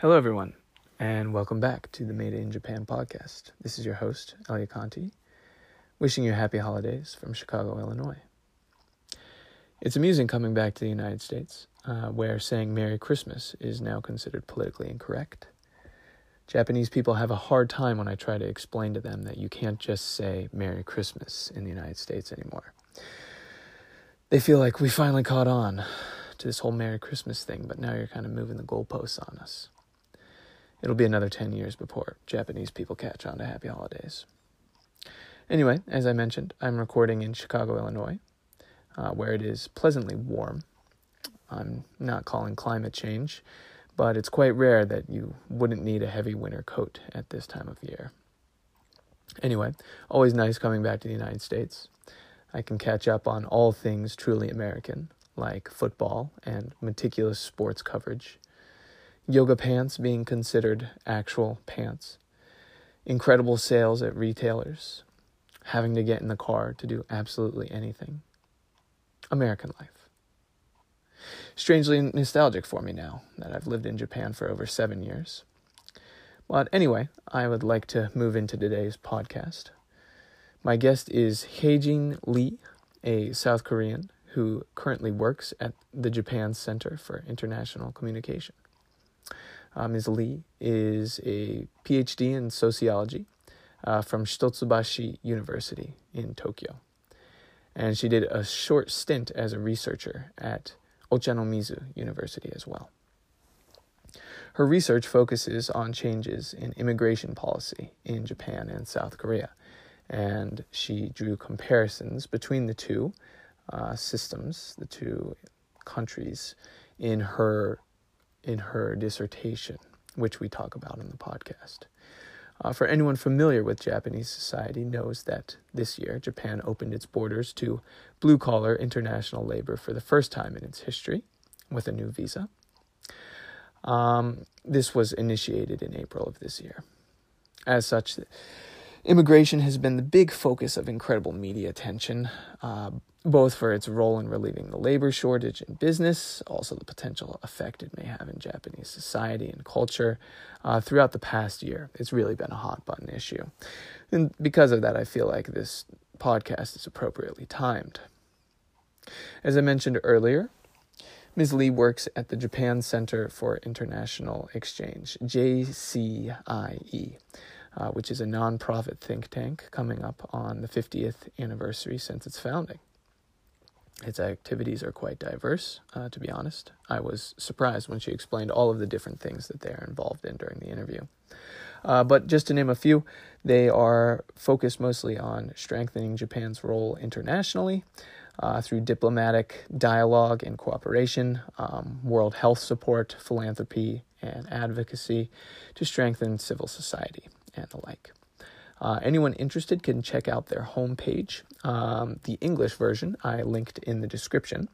Hello, everyone, and welcome back to the Made in Japan podcast. This is your host, Elia Conti, wishing you happy holidays from Chicago, Illinois. It's amusing coming back to the United States, uh, where saying Merry Christmas is now considered politically incorrect. Japanese people have a hard time when I try to explain to them that you can't just say Merry Christmas in the United States anymore. They feel like we finally caught on to this whole Merry Christmas thing, but now you're kind of moving the goalposts on us. It'll be another 10 years before Japanese people catch on to happy holidays. Anyway, as I mentioned, I'm recording in Chicago, Illinois, uh, where it is pleasantly warm. I'm not calling climate change, but it's quite rare that you wouldn't need a heavy winter coat at this time of year. Anyway, always nice coming back to the United States. I can catch up on all things truly American, like football and meticulous sports coverage yoga pants being considered actual pants, incredible sales at retailers, having to get in the car to do absolutely anything. American life. Strangely nostalgic for me now that I've lived in Japan for over seven years. But anyway, I would like to move into today's podcast. My guest is Heijin Lee, a South Korean who currently works at the Japan Center for International Communication. Uh, Ms. Lee is a PhD in sociology uh, from Shitotsubashi University in Tokyo. And she did a short stint as a researcher at Ochanomizu University as well. Her research focuses on changes in immigration policy in Japan and South Korea, and she drew comparisons between the two uh, systems, the two countries, in her in her dissertation, which we talk about in the podcast. Uh, for anyone familiar with Japanese society, knows that this year Japan opened its borders to blue collar international labor for the first time in its history with a new visa. Um, this was initiated in April of this year. As such, immigration has been the big focus of incredible media attention, uh, both for its role in relieving the labor shortage in business, also the potential effect it may have in Japanese society and culture. Uh, throughout the past year, it's really been a hot button issue. And because of that, I feel like this podcast is appropriately timed. As I mentioned earlier, Ms. Lee works at the Japan Center for International Exchange, JCIE. Uh, which is a nonprofit think tank coming up on the 50th anniversary since its founding. Its activities are quite diverse, uh, to be honest. I was surprised when she explained all of the different things that they are involved in during the interview. Uh, but just to name a few, they are focused mostly on strengthening Japan's role internationally uh, through diplomatic dialogue and cooperation, um, world health support, philanthropy, and advocacy to strengthen civil society and the like. Uh, anyone interested can check out their homepage. Um, the English version I linked in the description.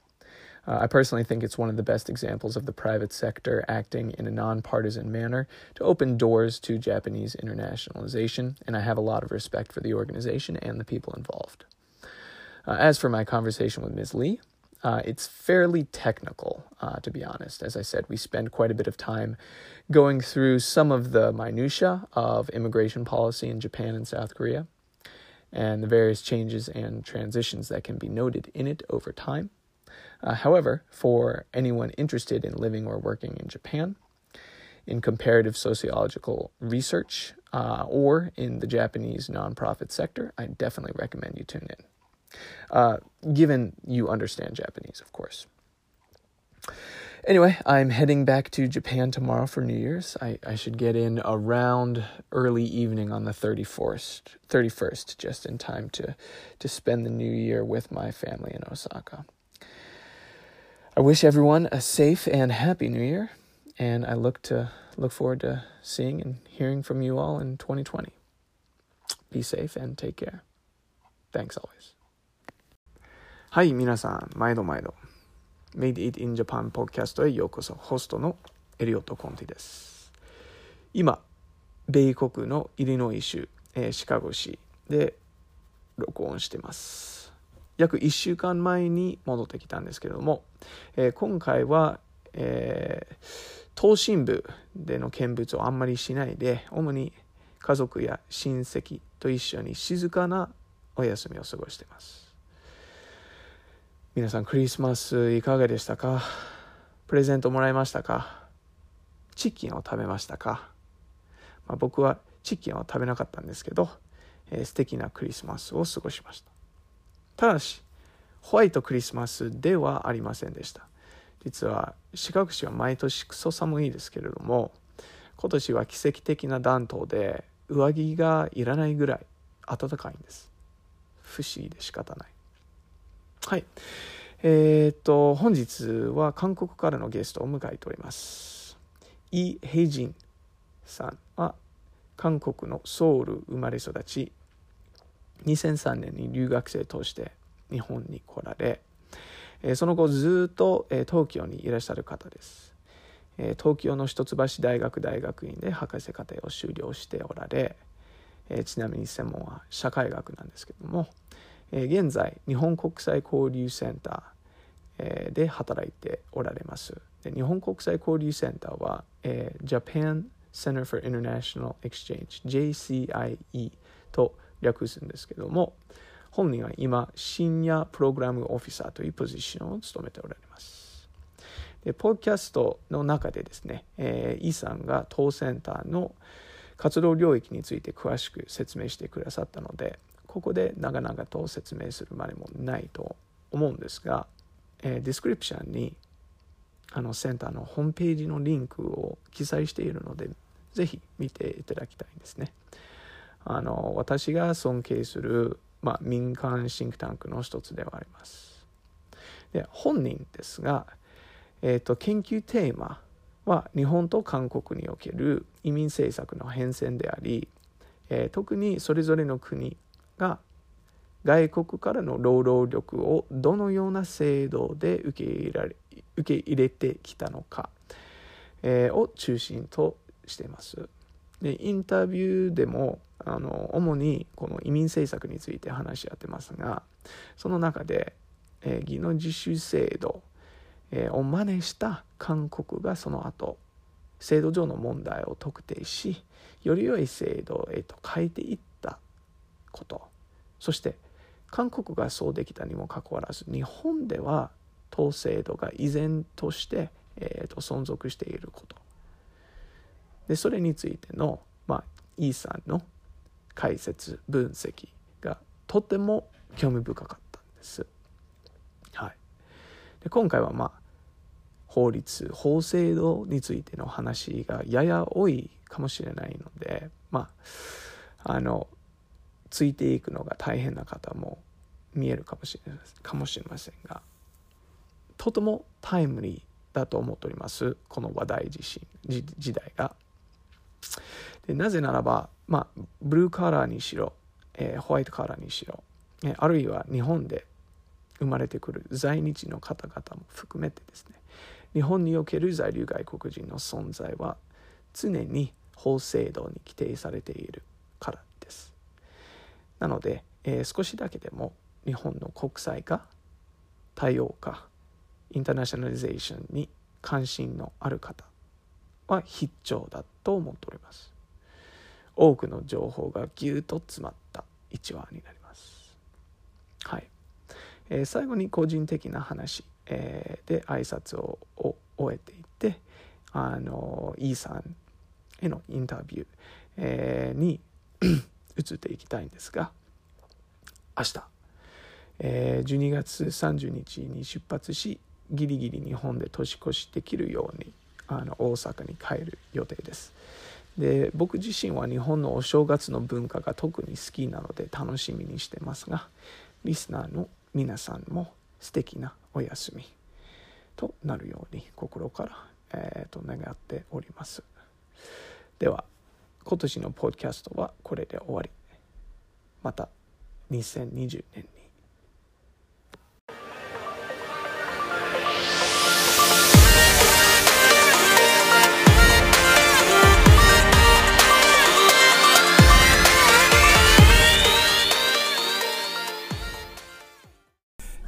Uh, I personally think it's one of the best examples of the private sector acting in a nonpartisan manner to open doors to Japanese internationalization, and I have a lot of respect for the organization and the people involved. Uh, as for my conversation with Ms. Lee, uh, it's fairly technical, uh, to be honest. As I said, we spend quite a bit of time going through some of the minutiae of immigration policy in Japan and South Korea and the various changes and transitions that can be noted in it over time. Uh, however, for anyone interested in living or working in Japan, in comparative sociological research, uh, or in the Japanese nonprofit sector, I definitely recommend you tune in. Uh, given you understand Japanese, of course. Anyway, I'm heading back to Japan tomorrow for New Year's. I, I should get in around early evening on the 31st, 31st, just in time to, to spend the new year with my family in Osaka. I wish everyone a safe and happy new year, and I look to look forward to seeing and hearing from you all in 2020. Be safe and take care. Thanks always. はい、皆さん、毎度毎度。Made It in Japan ポッキャストへようこそ。ホストのエリオット・コンティです。今、米国のイリノイ州、えー、シカゴ市で録音してます。約1週間前に戻ってきたんですけれども、えー、今回は、えー、都心部での見物をあんまりしないで主に家族や親戚と一緒に静かなお休みを過ごしています皆さんクリスマスいかがでしたか？プレゼントもらいましたか？チキンを食べましたか、まあ、僕はチキンは食べなかったんですけど、えー、素敵なクリスマスを過ごしました。ただしホワイトクリスマスではありませんでした。実はシカゴ市は毎年クソ寒いですけれども今年は奇跡的な暖冬で上着がいらないぐらい暖かいんです。不思議で仕方ない。はい。えー、っと本日は韓国からのゲストを迎えております。イ・ヘイジンさんは韓国のソウル生まれ育ち。2003年に留学生として日本に来られえその後ずっとえ東京にいらっしゃる方です。え東京の一橋大学大学院で博士課程を修了しておられえちなみに専門は社会学なんですけども現在日本国際交流センターで働いておられます。で日本国際交流センターは Japan Center for International Exchange JCIE と略すんですけども本人は今深夜プログラムオフィサーというポジションを務めておられます。でポッキャストの中でですね、えー、イさんが当センターの活動領域について詳しく説明してくださったのでここで長々と説明するまでもないと思うんですが、えー、ディスクリプションにあのセンターのホームページのリンクを記載しているのでぜひ見ていただきたいんですね。あの私が尊敬する、まあ、民間シンクタンクの一つではあります。で本人ですが、えーと、研究テーマは日本と韓国における移民政策の変遷であり、えー、特にそれぞれの国が外国からの労働力をどのような制度で受け入れられ受け入れてきたのか、えー、を中心としています。でインタビューでもあの主にこの移民政策について話し合ってますがその中で、えー、技能実習制度、えー、を真似した韓国がその後制度上の問題を特定しより良い制度へと変えていったこと。そして韓国がそうできたにもかかわらず日本では統制度が依然として、えー、と存続していること。でそれについての、まあ、イさんの解説分析がとても興味深かったんです。はい、で今回はまあ法律法制度についての話がやや多いかもしれないのでまああのついていくのが大変な方も見えるかもしれかもしれませんがとてもタイムリーだと思っておりますこの話題自身時代が。でなぜならば、まあ、ブルーカラーにしろ、えー、ホワイトカラーにしろ、えー、あるいは日本で生まれてくる在日の方々も含めてですね日本における在留外国人の存在は常に法制度に規定されているなので、えー、少しだけでも日本の国際化多様化インターナショナリゼーションに関心のある方は必聴だと思っております。多くの情報がぎゅっと詰まった1話になります。はい、えー、最後に個人的な話、えー、で挨拶を終えていてあのイーさんへのインタビュー、えー、に移っていきたいんですが明日、えー、12月30日に出発しギリギリ日本で年越しできるようにあの大阪に帰る予定です。で僕自身は日本のお正月の文化が特に好きなので楽しみにしてますがリスナーの皆さんも素敵なお休みとなるように心から、えー、と願っております。では今年のポッドキャストはこれで終わり。また2020年に。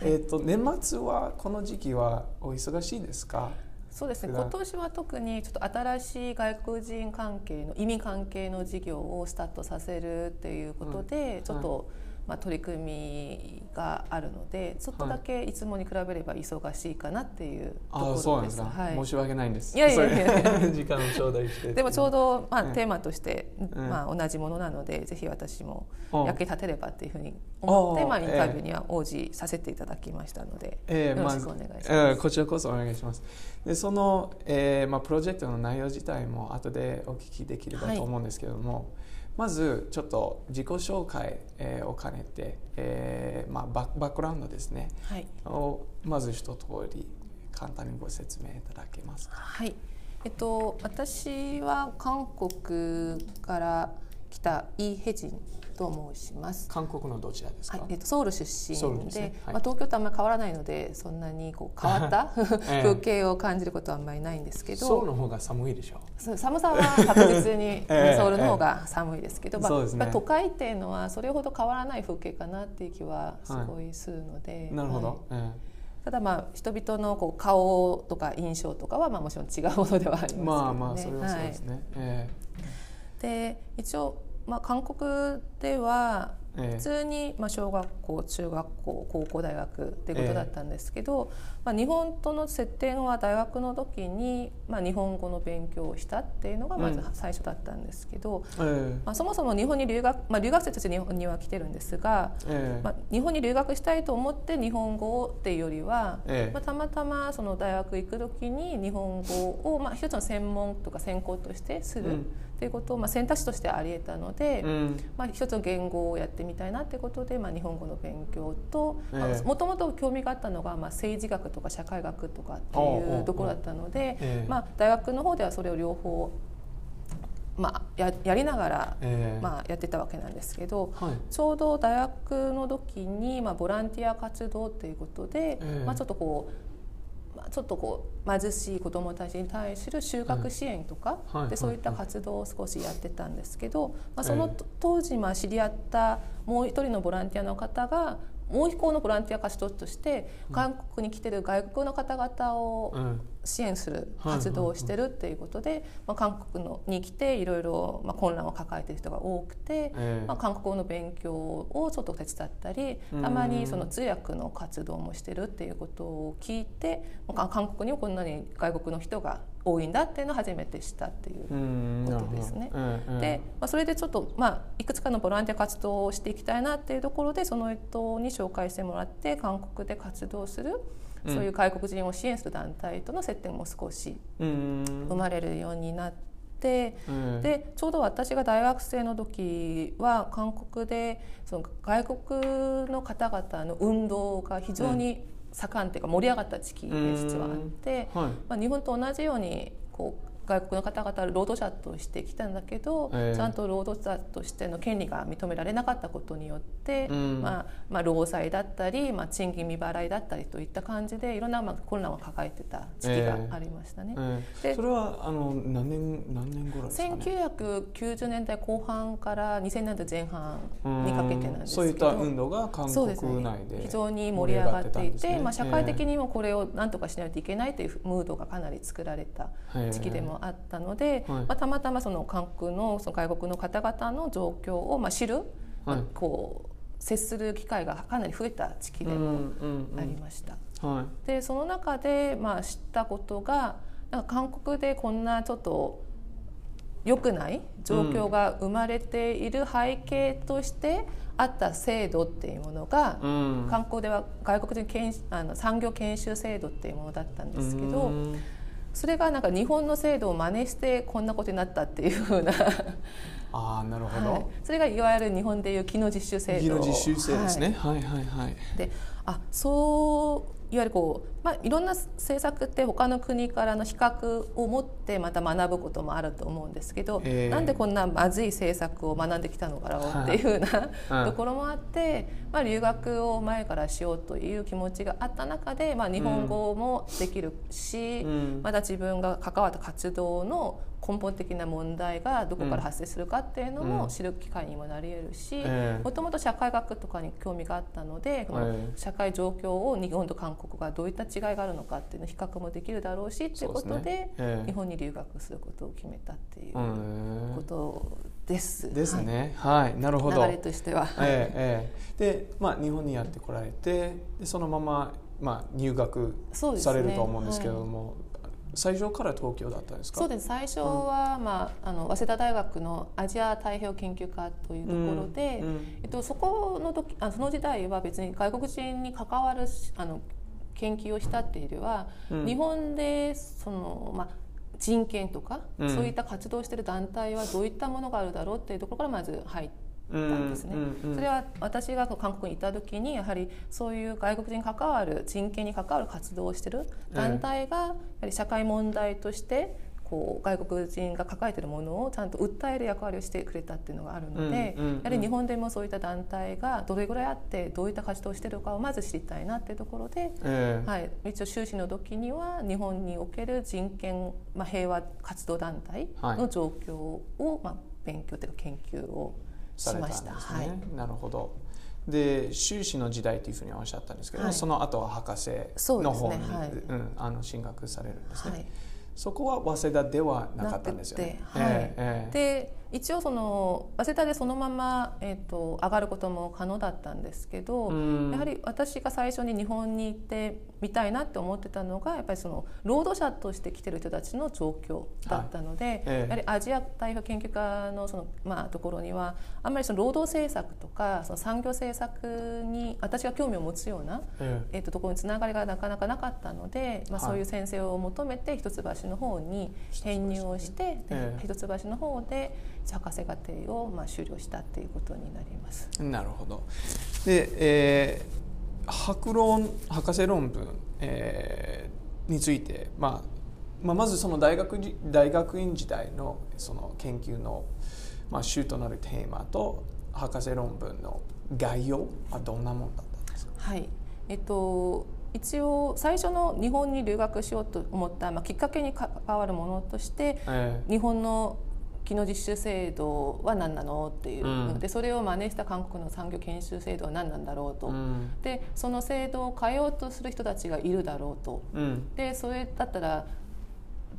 えっ、と年末はこの時期はお忙しいですか？そうですね。今年は特にちょっと新しい外国人関係の移民関係の事業をスタートさせるっていうことで、ちょっと、まあ、取り組みがあるのでちょっとだけい。つもに比べれば忙しいかなっていうとこああろです。そうなんですか、はい。申し訳ないんです。いやいやいや。時間を頂戴して。でもちょうど、まあうん。テーマとして、ん。まあ、同じものなのでぜひ私もうん。役に立てればっていうふうに思って、まあ、インタビューには応じさせていただきましたので、えーまあよろしくお願いします。えーこちらこそお願いします。でその、えーまあ、プロジェクトの内容自体も後でお聞きできればと思うんですけれども、まずちょっと自己紹介、えーを兼ねて、えーまあ、バッバックグラウンドですね。はい。をまず一通り簡単にご説明いただけますか？はい、えっと私は韓国から来たイ・ヘジンと申します。韓国のどちらですか、はい、えっとソウル出身でねはい。まあ、東京とあんまり変わらないのでそんなにこう変わった ええ。風景を感じることはあんまりないんですけど、ソウルの方が寒いでしょそう寒さは確実に ええ。ソウルの方が寒いですけど、まあね。やっぱ都会っていうのはそれほど変わらない風景かなっていう気はすごいするので、なるほど、はい。えただまあ人々のこう顔とか印象とかはまあもちろん違うものではありますけどね。えまあまあそれはそうですね、え。で一応、まあ、韓国ではええ。え普通に、まあ、小学校中学校高校大学っていうことだったんですけど、まあ、日本との接点は大学の時に、まあ、日本語の勉強をしたっていうのがまずうん。最初だったんですけど、えまあ、そもそも日本に留学、まあ、留学生として日本には来てるんですが、ええ。まあ、日本に留学したいと思って日本語をっていうよりは、ええ。まあ、たまたまその大学行く時に日本語を、まあ、一つの専門とか専攻としてするうん。っていうことを、まあ、選択肢としてありえたので、うん。まあ、一つの言語をやってみたいなってことで、まあ、日本語の勉強とええ。もともと興味があったのが、まあ、政治学とか社会学とかっていううところだったので、ええ。まあ、大学の方ではそれを両方、まあ、ややりながら、ええ。まあ、やってたわけなんですけど。はい。ちょうど大学の時に、まあ、ボランティア活動ということで、ええ。まあ、ちょっとこう、まあ、ちょっとこう貧しい子どもたちに対する就学支援とか、はいでそういったはい活動を少しやってたんですけど、まあ、そのええ。当時まあ知り合ったもう一人のボランティアの方がもう一方のボランティア活動として韓国に来てる外国の方々をうん。支援する活動をしてるっていうことで、まあ、韓国のに来ていろいろまあ混乱を抱えている人が多くて、ええ。まあ、韓国語の勉強をちょっと手伝ったりたまにその通訳の活動もしてるっていうことを聞いてまあ韓国にもこんなに外国の人が多いんだっていうのを初めて知ったっていうことですね。ええで、まあ、それでちょっと、まあ、いくつかのボランティア活動をしていきたいなっていうところでその人に紹介してもらって韓国で活動する、うん。そういう外国人を支援する団体との接点も少しうん。生まれるようになって。ええでちょうど私が大学生の時は韓国でその外国の方々の運動が非常に盛んというか盛り上がった時期で実はあって、はい。まあ、日本と同じようにこう外国の方々労働者として来たんだけど、ええ。ちゃんと労働者としての権利が認められなかったことによって、うん。まあまあ、労災だったり、まあ、賃金未払いだったりといった感じでいろんなまあ混乱を抱えてた時期がありましたね。ええ。でそれはあの何年何年頃ですかね？1990年代後半から2000年代前半にかけてなんですけどそういった運動が韓国内で非常に盛り上がっていてね。まあ、社会的にもこれを何とかしないといけないというムードがかなり作られた時期でもあったので、はい。まあ、たまたまその韓国のその外国の方々の状況をまあ知る、はい。こう接する機会がかなり増えた時期でもありました。うんはい。でその中でまあ知ったことがなんか韓国でこんなちょっと良くない状況が生まれている背景としてあった制度っていうものが、うん。韓国では外国人研あの産業研修制度っていうものだったんですけど、うんそれがなんか日本の制度を真似してこんなことになったっていうふうな、ああなるほど、はい、それがいわゆる日本でいう技能実習制度。技能実習生ですはい。ね、はい、はいはい。であそういわゆるこう、まあ、いろんな政策って他の国からの比較を持ってまた学ぶこともあると思うんですけど、え。ーなんでこんなまずい政策を学んできたのだろうっていうふうな、はい。ところもあって、まあ、留学を前からしようという気持ちがあった中で、まあ、日本語もできるし、うん。まだ自分が関わった活動の根本的な問題がどこから発生するかっていうのも知る機会にもなり得るしもともと社会学とかに興味があったので、この社会状況を日本と韓国がどういった違いがあるのかっていうの比較もできるだろうしっていうことで、ね、日本に留学することを決めたっていうことです。ですね。はい、なるほど。流れとしては。ええで、まあ日本にやってこられて、でそのまままあ入学されると思うんですけれども。最初から東京だったんですか？そうです。最初は、うん、まあ、あの早稲田大学のアジア太平洋研究科というところで、うん。うん、えっと、そこの時あその時代は別に外国人に関わるあの研究をしたっていうよりは、日本でその、まあ、人権とか、そういった活動している団体はどういったものがあるだろうっていうところからまず入って。たんですね、それは私が韓国にいた時にやはりそういう外国人に関わる人権に関わる活動をしている団体がやはり社会問題としてこう外国人が抱えているものをちゃんと訴える役割をしてくれたっていうのがあるので、やはり日本でもそういった団体がどれぐらいあってどういった活動をしているかをまず知りたいなっていうところで、はい、一応修士の時には日本における人権、まあ、平和活動団体の状況を、まあ、勉強というか研究をしました。ね。はい、なるほど。で修士の時代というふうにおっしゃったんですけど、はい、その後は博士の方に、ね。はい、うん、あの進学されるんですね。はいそこは早稲田ではなかったんですよね。はいえー、で一応その早稲田でそのまま、えーと、上がることも可能だったんですけど、やはり私が最初に日本に行ってみたいなって思ってたのがやっぱりその労働者として来てる人たちの状況だったので、はい。えー、やはりアジア代表研究家のその、まあ、ところにはあんまりその労働政策とかその産業政策に私が興味を持つような、えー、えーとところにつながりがなかなかなかったので、まあ、そういう先生を求めて一橋の方に編入をして、一橋の方で。博士課程をまあ修了したっていうことになります。なるほど。で、えー、博論博士論文、えー、について、まあ、まあまずその大学大学院時代のその研究のまあ主となるテーマと博士論文の概要はどんなものだったんですか？はい。えっと一応最初の日本に留学しようと思った、まあ、きっかけに関わるものとして、えー、日本の技能実習制度は何なのっていう、うん、でそれを真似した韓国の産業研修制度は何なんだろうと、うん、でその制度を変えようとする人たちがいるだろうと、うん、でそれだったら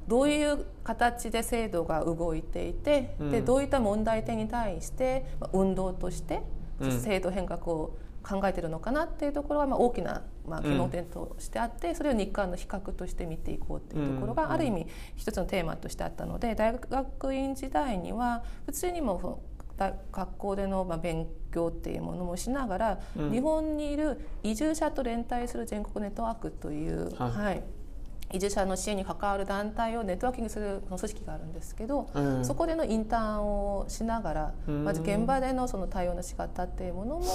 どういう形で制度が動いていて、でどういった問題点に対して運動として制度変革を考えてるのかなっていうところはまあ大きなまあ疑問点としてあって、それを日韓の比較として見ていこうっていうところがある意味一つのテーマとしてあったので大学院時代には普通にも学校でのまあ勉強っていうものもしながら、日本にいる移住者と連帯する全国ネットワークという、はい。移住者の支援に関わる団体をネットワーキングする組織があるんですけど、うん、そこでのインターンをしながら、まず現場でのその対応の仕方っていうものも、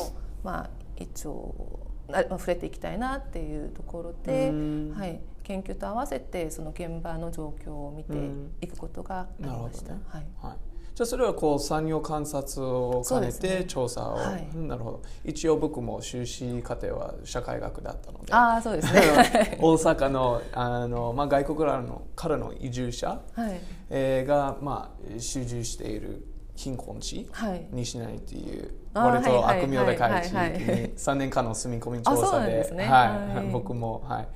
まあ、一応触れていきたいなっていうところで、はい、研究と合わせてその現場の状況を見ていくことがありました。ね、はい、はい。じゃあそれはこう産業観察を兼ねて調査を、ねはい、なるほど。一応僕も修士課程は社会学だったので。あそうですね。大阪のあの、まあ、外国からのからの移住者、はい。えー、が、まあ、集中している貧困地、はい、西成っていう割と悪名高い地域に3年間の住み込み調査で、ね、はい、僕も、はい、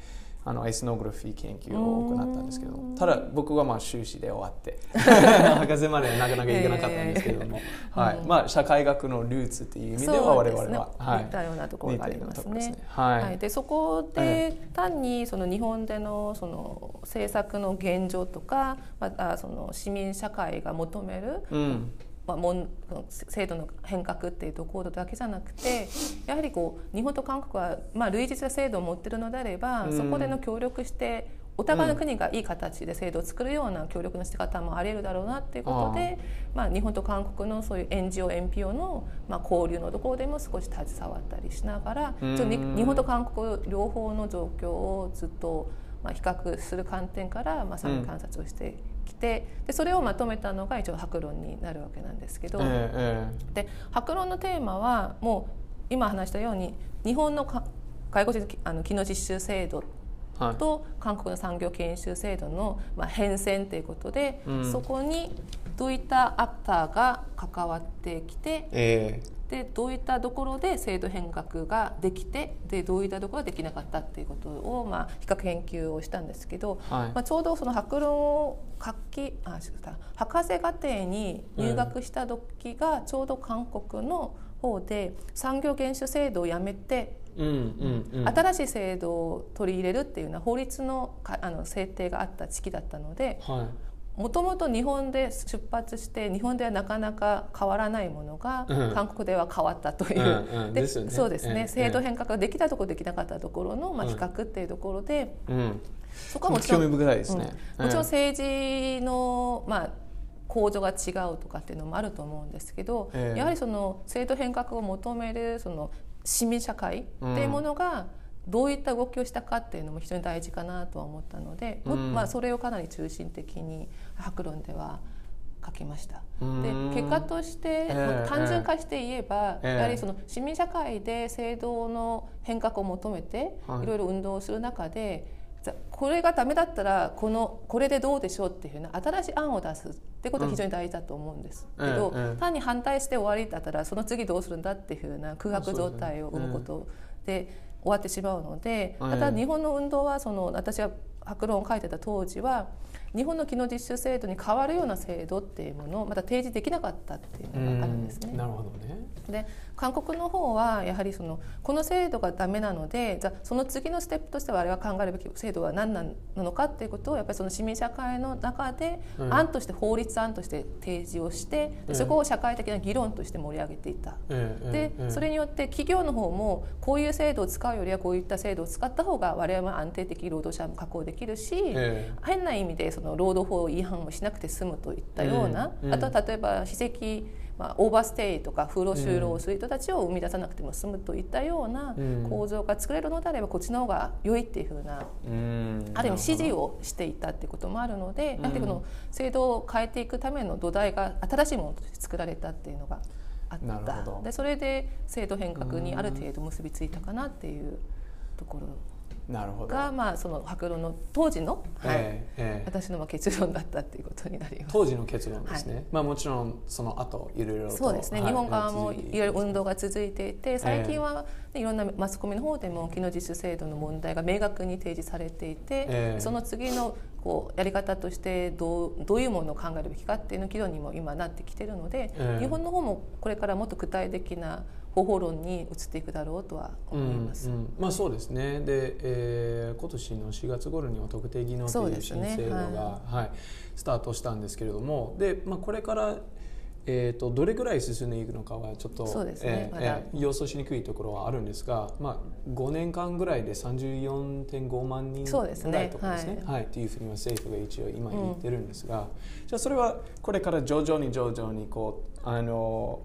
あのエスノグラフィー研究を行ったんですけどただ僕はまあ修士で終わって 博士までなかなかいけなかったんですけれども、はい。まあ、社会学のルーツっていう意味では我々は、ね、はい、似たようなところがありますね。すね。はい、はい、でそこで単にその日本でのその政策の現状とかまたその市民社会が求める、うんまあ、もん制度の変革っていうところだけじゃなくてやはりこう日本と韓国は、まあ、類似な制度を持っているのであれば、うん、そこでの協力してお互いの国がいい形で制度を作るような協力の仕方もありえるだろうなっていうことで、まあ、日本と韓国のそういう NGO、NPO の、まあ、交流のところでも少し携わったりしながら、うん、日本と韓国両方の状況をずっと、まあ、比較する観点から、まあ、参観察をしててでそれをまとめたのが一応博論になるわけなんですけど、えー、で博論のテーマはもう今話したように日本の外国人あの技能実習制度と韓国の産業研修制度の、まあ、変遷ということで、うん。そこにどういったアクターが関わってきてえでどういったところで制度変革ができてでどういったところができなかったっていうことを、まあ、比較研究をしたんですけど、ーはい。まあ、ちょうどその博論を書きあ博士課程に入学した時がちょうど韓国の方で産業原種制度をやめてうんうんうん。新しい制度を取り入れるっていうような法律のかあの制定があった時期だったのではいもともと日本で出発して日本ではなかなか変わらないものがうん。韓国では変わったという、でそうですね、ええ制度変革ができたところできなかったところの、まあ、うん比較っていうところで、うん。そこはもちろん興味深いですね、うん。もちろん政治の、まあ、構造が違うとかっていうのもあると思うんですけど、ええ。やはりその制度変革を求めるその市民社会っていうものがどういった動きをしたかっていうのも非常に大事かなとは思ったので、まあ、それをかなり中心的に博論では書きました。うん。で結果として、ええもう単純化して言えば、ええ。やはりその市民社会で制度の変革を求めて、はい。い、ろいろ運動をする中でこれがダメだったらこのこれでどうでしょうっていうふうな新しい案を出すってことは非常に大事だと思うんです、うんけど、ええ単に反対して終わりだったらその次どうするんだっていうふうな空白状態を生むことで終わってしまうので、ええ。ただ日本の運動はその私が博論を書いてた当時は日本の機能実習制度に変わるような制度っていうものをまだ提示できなかったっていうのがあるんですね。なるほどねで韓国の方はやはりそのこの制度がダメなのでじゃあその次のステップとして我々が考えるべき制度は何なのかっていうことをやっぱりその市民社会の中でうん。案として法律案として提示をしてうん。そこを社会的な議論として盛り上げていた。ええでええそれによって企業の方もこういう制度を使うよりはこういった制度を使った方が我々は安定的労働者も確保できるし、え変な意味でその労働法違反をしなくて済むといったような、うん。うん。あとは例えば非正規、まあ、オーバーステイとか風呂就労をする人たちを生み出さなくても済むといったようなうん。構造が作れるのであればこっちの方が良いっていうふうなうん。ある意味支持をしていたっていうこともあるので、やはりこの制度を変えていくための土台が新しいものとして作られたっていうのがあった。でそれで制度変革にある程度結びついたかなっていうところなるほど。が、まあ、その博論の当時の、はい。ええ。ええ私のまあ結論だったっていうことになります。当時の結論ですね、まあもちろんその後いろいろとそうですね、はい日本側も続い。ろいろ運動が続いていて最近は、ねいろんなマスコミの方でも機能実習制度の問題が明確に提示されていて、ええ。その次のこうやり方としてどうどういうものを考えるべきかっていうの議論にも今なってきているので、ええ。日本の方もこれからもっと具体的な方法論に移っていくだろうとは思います。うんうん。まあそうですね。で、えー今年の4月頃には特定技能という新制度が、ははいスタートしたんですけれども。で、まあ、これから、えー、とどれぐらい進んでいくのかはちょっとそうですねえーえー予想しにくいところはあるんですが、まあ、5年間ぐらいで34.5万人ぐらいとかですね。はい。はい、っていうふうには政府が一応今言ってるんですが、じゃあそれはこれから徐々に徐々にこうあの、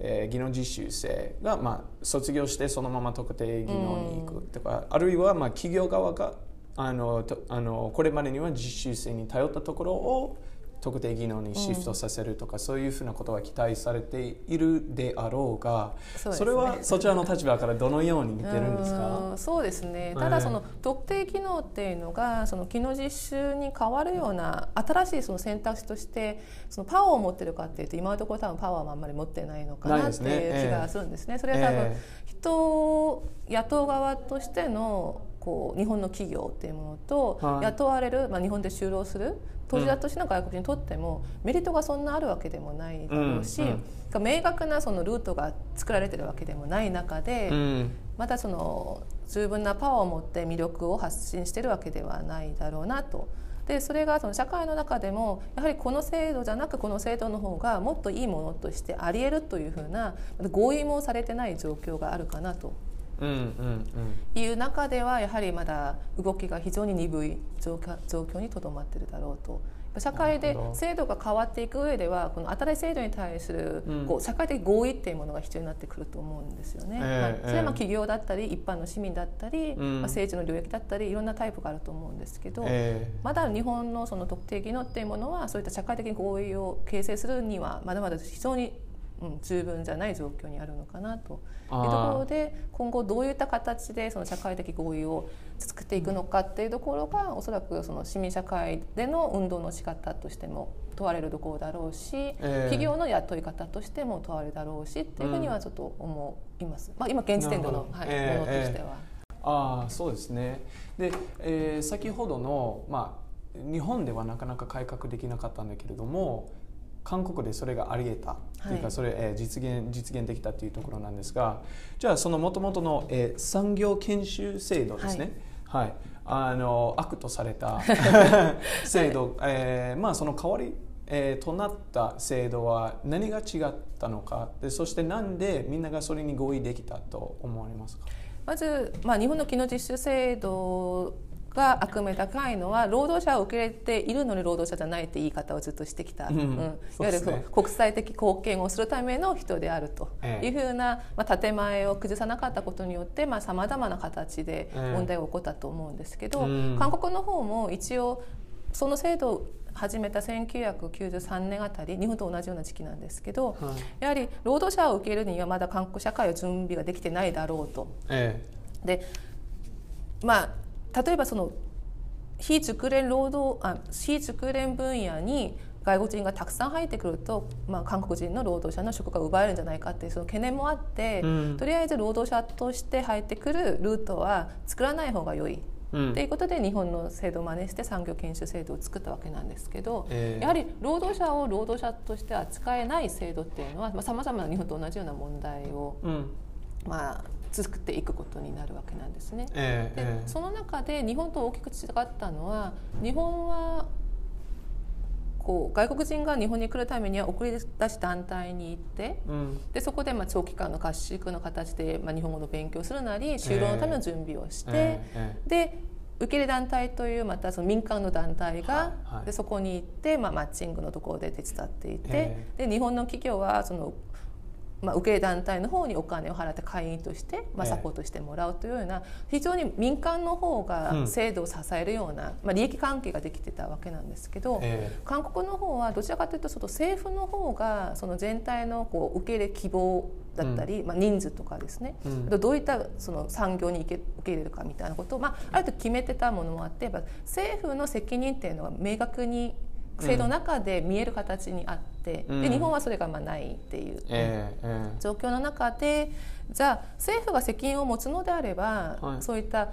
えー技能実習生が、まあ、卒業してそのまま特定技能に行くとか、あるいは、まあ、企業側があのとあのこれまでには実習生に頼ったところを特定技能にシフトさせるとか、そういうふうなことは期待されているであろうがそね。れはそちらの立場からどのように見てるんですか？うんそうですね。ええただその特定機能っていうのがその機能実習に変わるような新しいその選択肢としてそのパワーを持ってるかっていうと今のところ多分パワーもあんまり持ってないのかなってないう気がするんですね。それは多分え。人を雇う側としてのこう日本の企業っていうものと、はい。雇われる、まあ、日本で就労する当事者としての外国人にとっても、メリットがそんなあるわけでもないだろうし、うん明確なそのルートが作られてるわけでもない中で、うん。またその十分なパワーを持って魅力を発信してるわけではないだろうなと。でそれがその社会の中でもやはりこの制度じゃなくこの制度の方がもっといいものとしてありえるというふうな合意もされてない状況があるかなと。うんうんいう中ではやはりまだ動きが非常に鈍い状況状況にとどまっているだろうと。社会で制度が変わっていく上ではこの新しい制度に対するうん。こう社会的合意っていうものが必要になってくると思うんですよね。ええはいそれはまあええ企業だったり一般の市民だったり、うん。まあ、政治の領域だったりいろんなタイプがあると思うんですけど、え。まだ日本のその特定技能っていうものはそういった社会的合意を形成するにはまだまだ非常にうん、十分じゃない状況にあるのかなと。いうところで今後どういった形でその社会的合意を作っていくのかっていうところがおそらくその市民社会での運動の仕方としても問われるところだろうし、えー、企業の雇い方としても問われるだろうしっていうふうにはちょっと思います、うん、まあ、今現時点での、はいえー、ものとしては。あそうですね。で、えー、先ほどの、まあ、日本ではなかなか改革できなかったんだけれども韓国でそれがありえた。とい。うか、それ、えー、実現実現できたというところなんですがじゃあそのもともとの、えー、産業研修制度ですね、はい、はい、あの悪とされた 制度、はい、えー、まあ、その代わり、えー、となった制度は何が違ったのか。でそしてなんでみんながそれに合意できたと思われますか？まず、まあ、日本の機能実習制度が悪名高いのは労働者を受け入れているのに労働者じゃないって言い方をずっとしてきた、うん、うん、いわゆる国際的貢献をするための人であると。いうふうな、まあ、建前を崩さなかったことによってさまざ、まな形で問題が起こったと思うんですけど、韓国の方も一応その制度を始めた1993年あたり日本と同じような時期なんですけど、はい、やはり労働者を受け入れるにはまだ韓国社会は準備ができてないだろうと。ええ、でまあ例えばその非熟練労働あ非熟練分野に外国人がたくさん入ってくると、まあ、韓国人の労働者の職が奪えるんじゃないかっていうその懸念もあって、うん、とりあえず労働者として入ってくるルートは作らない方が良い。と、うん、いうことで日本の制度を真似して産業研修制度を作ったわけなんですけど、えー、やはり労働者を労働者として扱えない制度っていうのはさまざ、まな日本と同じような問題を、うん、まあ作っていくことになるわけなんですね。えー、でその中で日本と大きく違ったのは日本はこう外国人が日本に来るためには送り出し団体に行って、うん、でそこでまあ長期間の合宿の形でまあ日本語の勉強するなり就労のための準備をして、えーえー、で受け入れ団体というまたその民間の団体が、はいはい、でそこに行って、まあ、マッチングのところで手伝っていて、えー、で日本の企業はそのまあ、受け団体の方にお金を払って会員として、まあ、サポートしてもらうというような非常に民間の方が制度を支えるような、まあ、利益関係ができてたわけなんですけど、韓国の方はどちらかというとその政府の方がその全体のこう受け入れ希望だったり、まあ、人数とかですね、どういったその産業に受け入れるかみたいなことを、まあ、ある程度決めてたものもあって政府の責任っていうのは明確に制度の中で見える形にあっで日本はそれがまあないっていう、えー、状況の中でじゃあ政府が責任を持つのであれば、はい、そういった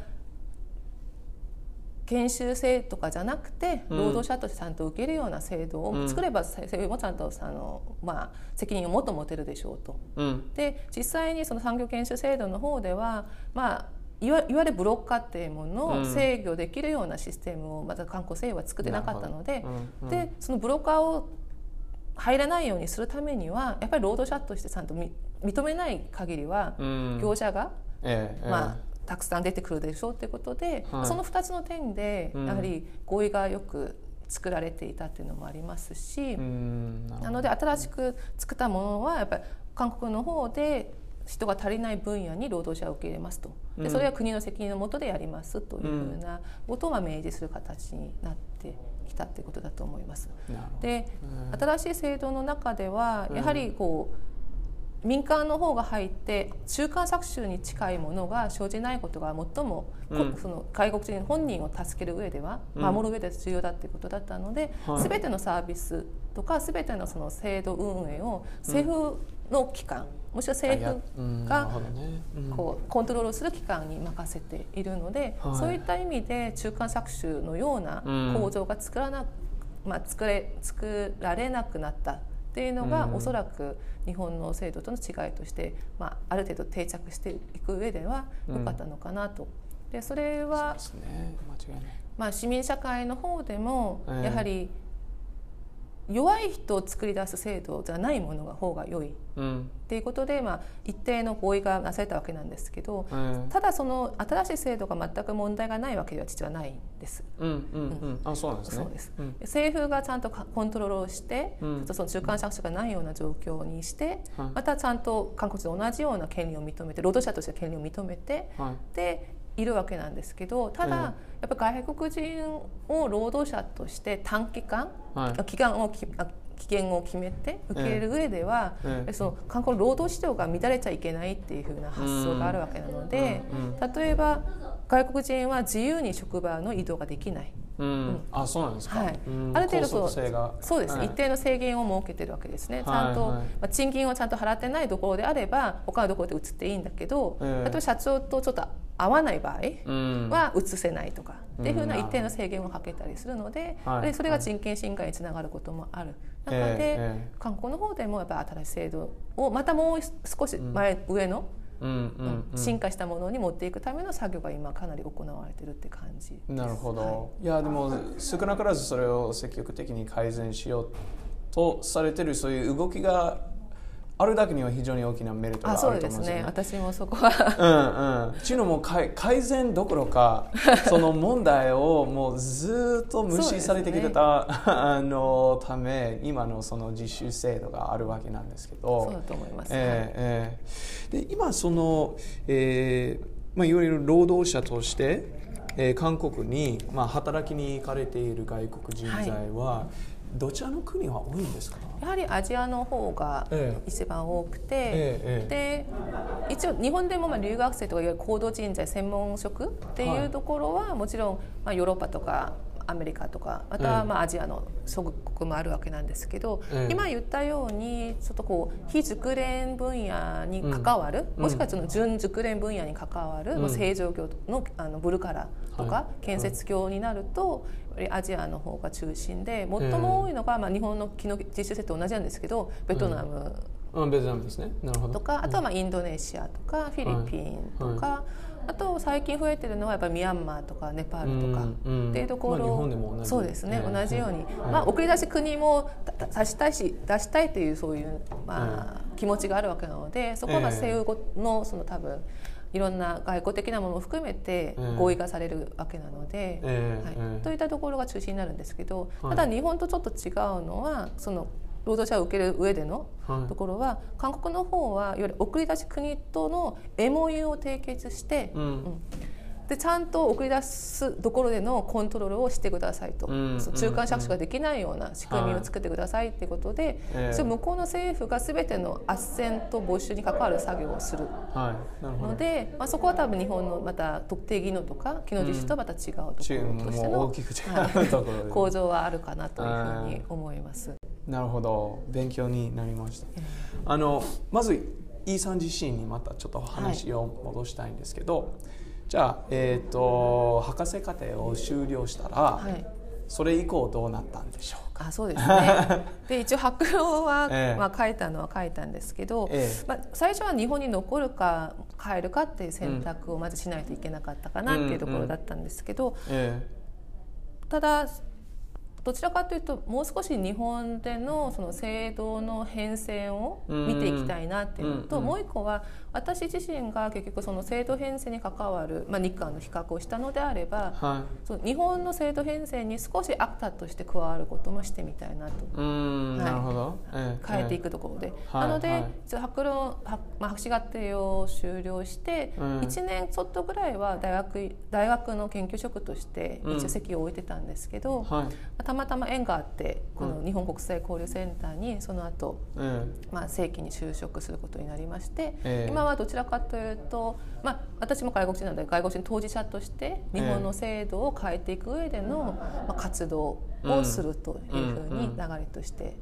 研修制とかじゃなくて労働者としてちゃんと受けるような制度を作れば、政府もちゃんとあの、まあ、責任をもっと持てるでしょうと。うん、で実際にその産業研修制度の方では、まあ、いわいわゆるブロッカーっていうものを制御できるようなシステムをまた韓国政府は作ってなかったので,、でそのブロッカーを入らないようにするためにはやっぱり労働者としてちゃんと認めない限りは業者が、まあ、たくさん出てくるでしょうということで、その2つの点でやはり合意がよく作られていたっていうのもありますしなので新しく作ったものはやっぱり韓国の方で人が足りない分野に労働者を受け入れますと。でそれは国の責任のもとでやりますというふうなことを明示する形になってきたということだと思います。で新しい制度の中ではやはりこう、民間の方が入って中間搾取に近いものが生じないことが最も、うん、その外国人本人を助ける上では、守る上で重要だということだったので、はい、全てのサービスとか全てのその制度運営を政府の機関、もしくは政府がこうコントロールする機関に任せているので、そういった意味で中間搾取のような構造が作らな、まあ、作れ作られなくなったっていうのが、おそらく日本の制度との違いとして、まあ、ある程度定着していく上では良かったのかなと。でそれは、まあ、市民社会の方でもやはり、弱い人を作り出す制度じゃないものが方が良い、うん、っていうことで、まあ、一定の合意がなされたわけなんですけど、うん、ただその新しい制度が全く問題がないわけでは実はないんです。政府がちゃんとコントロールをして、うん、その中間搾取がないような状況にして、またちゃんと韓国と同じような権利を認めて労働者として権利を認めて、はい、でいるわけなんですけどただ、やっぱ外国人を労働者として短期間、はい、期間を期限を決めて受け入れる上では、ええその韓国の労働市場が乱れちゃいけないっていうふうな発想があるわけなので、例えば外国人は自由に職場の移動ができない。うん、あそうなんですか、はい。うん。ある程度そうそうです、はい。一定の制限を設けてるわけですね、ちゃんと、まあ、賃金をちゃんと払ってないところであれば他のところで移っていいんだけど、ええ例えば社長とちょっと合わない場合うん。は移せないとか、っていうふうなうん一定の制限をかけたりするので、はい。でそれが人権侵害につながることもある中で、えええ韓国の方でもやっぱり新しい制度をまたもう少し前、上の、うんうんうん。進化したものに持っていくための作業が今かなり行われてるって感じです。なるほど、、はいやでも少なからずそれを積極的に改善しようとされてるそういう動きがあるだけには非常に大きなメリットがあると思うんですよね。ですね。私もそこは。うんうん、ちのも改改善どころかその問題をもうずっと無視されてきてた、あのため今のその実習制度があるわけなんですけど。そうだと思います、ええええ。で今その、えーまあ、いわゆる労働者として、えー韓国に、まあ、働きに行かれている外国人材は、どちらの国は多いんですか？やはりアジアの方がええ。一番多くて、ええで一応日本でもまあ留学生とかいわゆる高度人材専門職っていうところはもちろんまあヨーロッパとかアメリカとかまたええ。まあアジアの諸国もあるわけなんですけど、ええ。今言ったようにちょっとこう非熟練分野に関わる、うん。もしくはその準熟練分野に関わる、うん。まあ製造業のあのブルカラとか、はい。建設業になるとやっぱりアジアの方が中心で最も多いのが、まあ、日本の昨日実習生と同じなんですけどベトナム。うん、ベトナムですね。なるほど。とか、あとはまあインドネシアとかフィリピンとか、あと最近増えてるのはやっぱりミャンマーとかネパールとかっていうところ、まあ日本でも同じ。そうですね、ええ同じように、はい。まあ、送り出し国もた出したいし出したいというそういう、まあ気持ちがあるわけなのでそこはまあええ政府のその多分いろんな外交的なものも含めてええ合意がされるわけなので。ええはい。ええといったところが中心になるんですけど、はい。ただ日本とちょっと違うのはその労働者を受ける上でのはい。ところは、韓国の方はいわゆる送り出し国との MOU を締結して、うん。うんでちゃんと送り出すところでのコントロールをしてくださいと、うんその中間着手ができないような仕組みを作ってくださいっていうことで、ええ。それ向こうの政府が全ての斡旋と募集に関わる作業をするので、まあ、そこは多分日本のまた特定技能とか機能実習とはまた違うところとしての大きく違うところで、構造はあるかなというふうに思います。なるほど。勉強になりました。あのまずイーさん自身にまたちょっと話を戻したいんですけど、じゃあ、えー、と博士課程を修了したら、はい。それ以降どうなったんでしょうか？あそうですね。で一応白狼は、ええまあ、書いたのは書いたんですけど、ええ。まあ、最初は日本に残るか帰るかっていう選択をまずしないといけなかったかなっていうところだったんですけど、えただどちらかというともう少し日本でのその制度の変遷を見ていきたいなっていうのと、うんうん。もう一個は私自身が結局その制度編成に関わる、まあ、日韓の比較をしたのであればえはそう日本の制度編成に少しアクターとして加わることもしてみたいなと。いうーん、はい。なるほど、ええ。変えていくところで、はいなので、はい。博論博,、まあ、博士課程を修了して、うん。1年ちょっとぐらいは大学大学の研究職としてうん。一応席を置いてたんですけど、はい。たまたま縁があってこの日本国際交流センターにその後、え。まあ正規に就職することになりまして、ええ。今はどちらかというと、まあ、私も外国人なので外国人当事者として日本の制度を変えていく上での、まあ、活動をするというふうに流れとして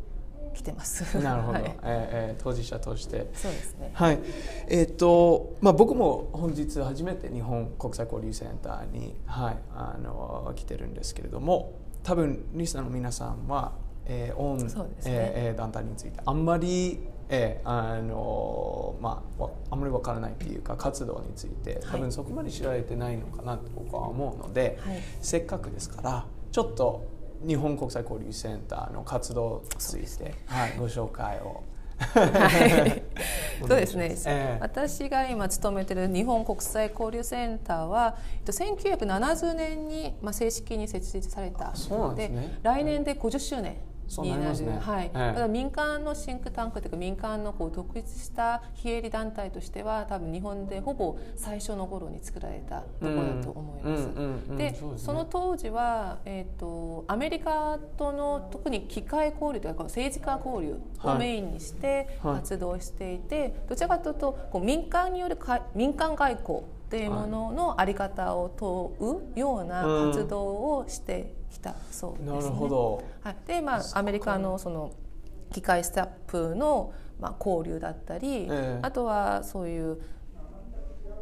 来てます。えなるほど、はい。ええええ当事者として。そうですね。はい、えっ、と、まあ、僕も本日初めて日本国際交流センターに、はい、あの来てるんですけれども多分リスナーの皆さんは、えー、オン、ね。えーえー団体についてあんまり、えーあのまあ、わあんまりわからないっていうか活動について多分そこまで知られてないのかなと僕は思うので、はい。せっかくですからちょっと日本国際交流センターの活動について、はい、ご紹介を。はい、そうですね、ええ。私が今勤めている日本国際交流センターはえっと1970年に、まあ、正式に設立されたそうなんですね。来年で50周年になねはい。民間のシンクタンクというか民間のこう独立した非営利団体としては多分日本でほぼ最初の頃に作られたところだと思います。でその当時は、えー、とアメリカとの特に機械交流というか政治家交流をはいメインにしてはい。活動していて、どちらかというとこう民間によるか民間外交っていうもののあり方を問うような活動をしてきたそうですね。なる。ほどはい、でまあアメリカのその機械スタッフの、まあ、交流だったり、ええあとはそういう、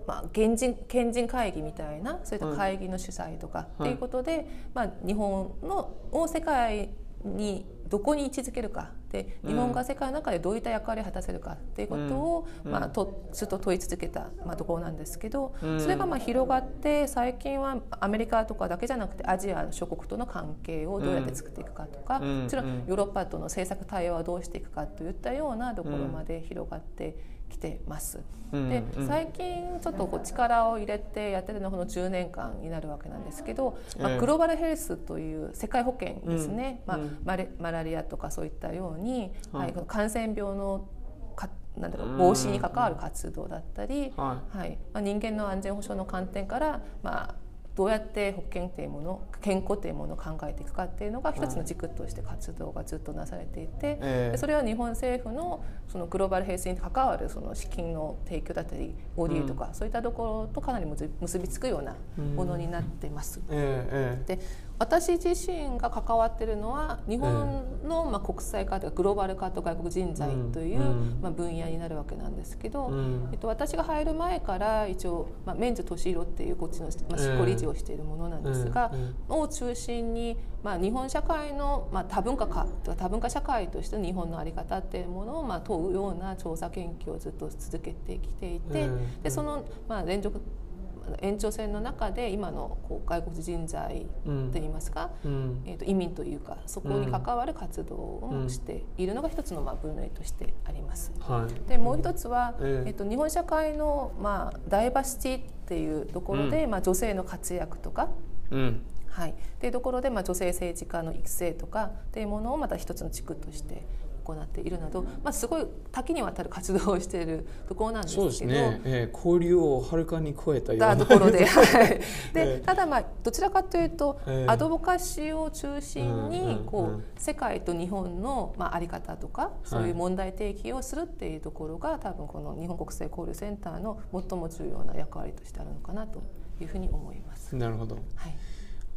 まあ、県人県人会議みたいなそういった会議の主催とかっていうことで、まあ、日本のを世界にどこに位置づけるか。で日本が世界の中でどういった役割を果たせるかっていうことを、まあ、とずっと問い続けた、まあ、ところなんですけど、それがまあ広がって最近はアメリカとかだけじゃなくてアジア諸国との関係をどうやって作っていくかとか、うん。もちろんヨーロッパとの政策対応はどうしていくかといったようなところまで広がってきてます。うんでうん。最近ちょっとこう力を入れてやってるのはこの10年間になるわけなんですけど、まあ、ええグローバルヘルスという世界保険ですね、まあうん。うんマレマラリアとかそういったように、はい。はい、この感染病のかなんだろう防止に関わる活動だったり、ははい。まあ、人間の安全保障の観点から、まあ、どうやって保険というもの健康というものを考えていくかっていうのが一つの軸として活動がずっとなされていて、それは日本政府のそのグローバルヘルスに関わるその資金の提供だったり ODA とか、そういったところとかなり結びつくようなものになってます。えええ。で私自身が関わっているのは日本のまあ国際化というかグローバル化と外国人材といううん。まあ分野になるわけなんですけど、うん。えっと、私が入る前から一応、まあ、メンズ敏弘っていうこっちの、まあ、執行理事をしているものなんですが、うん。を中心に、まあ、日本社会の、まあ、多文化化とか多文化社会としての日本の在り方っていうものを、まあ、問うような調査研究をずっと続けてきていて、うん。でその、まあ、連続延長線の中で今のこう外国人材といいますか、うん。えー、と移民というかそこに関わる活動をしているのが一つのまあ分類としてあります。はい。でもう一つは、ええ。えっと日本社会の、まあ、ダイバーシティっていうところで、まあ、女性の活躍とか、うん。はい、っていうところで、まあ、女性政治家の育成とかっていうものをまた一つの軸として行っているなど、まあ、すごい多岐にわたる活動をしているところなんですけどそうですね、えー交流をはるかに超えたようたなところで、でえただまあどちらかというと、ええアドボカシーを中心うんうんにこう、うん世界と日本のまああり方とかそういう問題提起をするっていうところが多分この日本国際交流センターの最も重要な役割としてあるのかなというふうに思います。なるほど。はい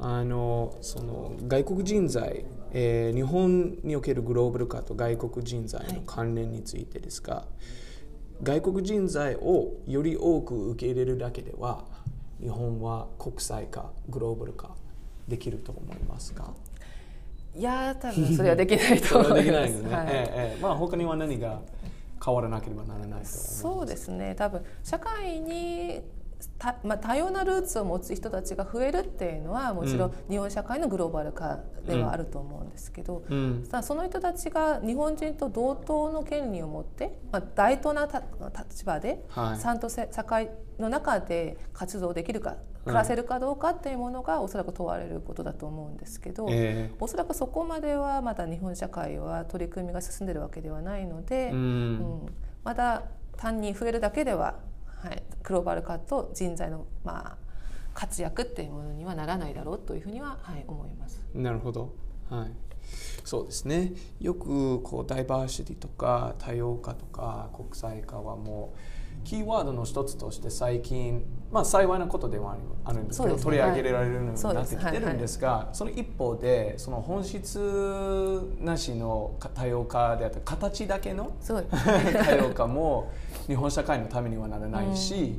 あのその外国人材、えー日本におけるグローバル化と外国人材の関連についてですが、外国人材をより多く受け入れるだけでは日本は国際化グローバル化できると思いますか？いやー多分それはできないと思います。できないよね、はい。ええええ。まあ他には何が変わらなければならないと思います。そうですね。多分社会にた、まあ、多様なルーツを持つ人たちが増えるっていうのはもちろん日本社会のグローバル化ではあると思うんですけど、うん。さあその人たちが日本人と同等の権利を持って、まあ、対等なた立場で、はい。ちゃんとせ社会の中で活動できるか暮らせるかどうかっていうものがおそらく問われることだと思うんですけど、え。おそらくそこまではまだ日本社会は取り組みが進んでるわけではないので、うん。うん。まだ単に増えるだけでは、はい、グローバル化と人材の、まあ、活躍っていうものにはならないだろうというふうには、はい、思います。なるほど、はい、そうですね。よくこうダイバーシティとか多様化とか国際化はもうキーワードの一つとして最近、まあ、幸いなことではあるんですけどね。取り上げられるようにはいなってきてるんですがその一方でその本質なしの多様化であったり形だけの 多様化も日本社会のためにはならないし、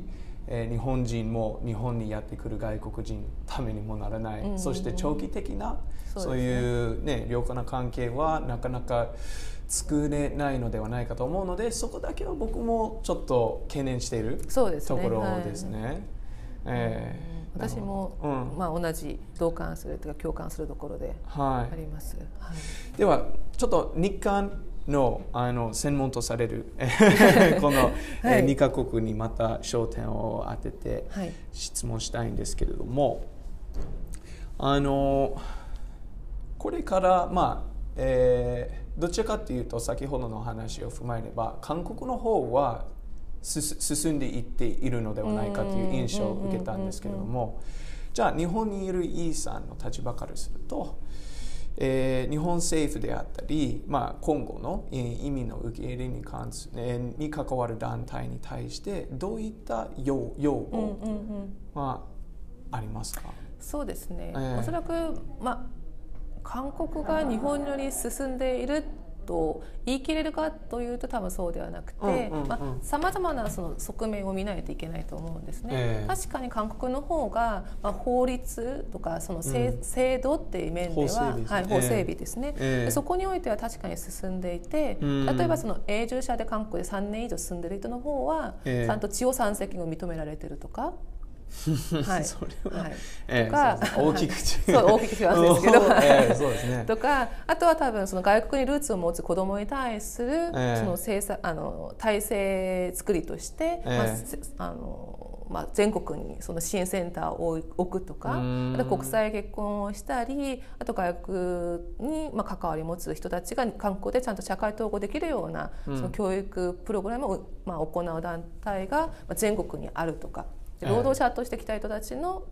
えー日本人も日本にやってくる外国人のためにもならない、うん。そして長期的なそういう、ね、良好な関係はなかなか作れないのではないかと思うのでそこだけは僕もちょっと懸念しているところですね。えー私も、うん。まあ、同じ同感するというか共感するところではい。あります。はい。ではちょっと日韓のあの専門とされる この、えはい。2カ国にまた焦点を当ててはい。質問したいんですけれどもあのこれから、まあえー、どちらかというと先ほどの話を踏まえれば韓国の方は進んでいっているのではないかという印象を受けたんですけれどもじゃあ日本にいるイーさんの立場からすると、えー、日本政府であったり、まあ、今後の意味の受け入れに関す、えー、に関わる団体に対してどういった要要望はありますか、そうですね、えー、おそらく、まあ、韓国が日本より進んでいると言い切れるかというと多分そうではなくてさまざ、まなその側面を見ないといけないと思うんですね。えー、確かに韓国の方が、まあ、法律とかその制うん、制度っていう面では法はい、法整備ですね、えー、そこにおいては確かに進んでいて、例えばその永住者で韓国で3年以上住んでる人の方は、ちゃんと地方三席を認められてるとか。はい、それは、はい。えー、とか大きく違う そう大きく違うんですけど、えー、そうですね、とかあとは多分その外国にルーツを持つ子どもに対する、えー、その政策あの体制作りとして、えー、まああのまあ、全国にその支援センターを置くとかあと国際結婚をしたりあと外国にまあ関わり持つ人たちが韓国でちゃんと社会統合できるようなその教育プログラムをまあ行う団体が全国にあるとか労働者として来た人たちの、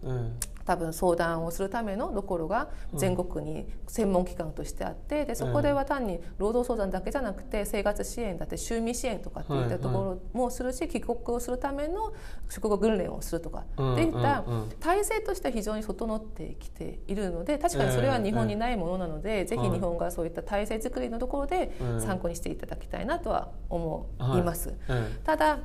多分相談をするためのところが全国に専門機関としてあってでそこでは単に労働相談だけじゃなくて生活支援だって就味支援とかっていったところもするし帰国をするための職業訓練をするとかっていった体制として非常に整ってきているので確かにそれは日本にないものなのでぜひ日本がそういった体制作りのところで参考にしていただきたいなとは思います。ただ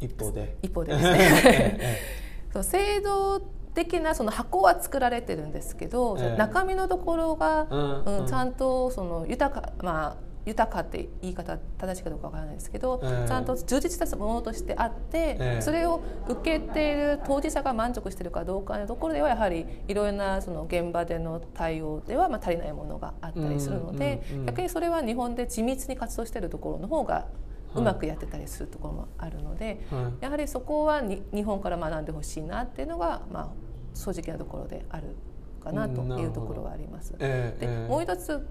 一方で。一方でですね。そう制度的なその箱は作られてるんですけど、えー、中身のところが、うん、ちゃんとその豊かまあ豊かって言い方正しいかどうかわからないですけど、えー、ちゃんと充実したものとしてあって、えー、それを受けている当事者が満足しているかどうかのところではやはりいろいろなその現場での対応ではまあ足りないものがあったりするので、逆にそれは日本で緻密に活動しているところの方がうまくやってたりするところもあるので、はい、やはりそこはに日本から学んでほしいなっていうのが、まあ、正直なところであるかなというところはあります。えー、で、えー、もう一つ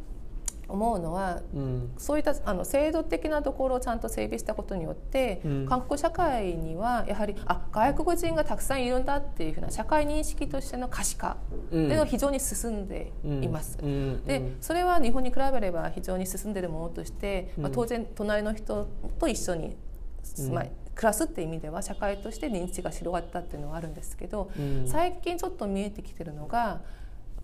思うのは、うん、そういったあの制度的なところをちゃんと整備したことによって、うん、韓国社会にはやはりあ外国人がたくさんいるんだっていうふうな社会認識としての可視化っていうのが非常に進んでいます。うん、でそれは日本に比べれば非常に進んでいるものとして、まあ、当然隣の人と一緒に、まあ、暮らすっていう意味では社会として認知が広がったっていうのはあるんですけど、最近ちょっと見えてきてるのが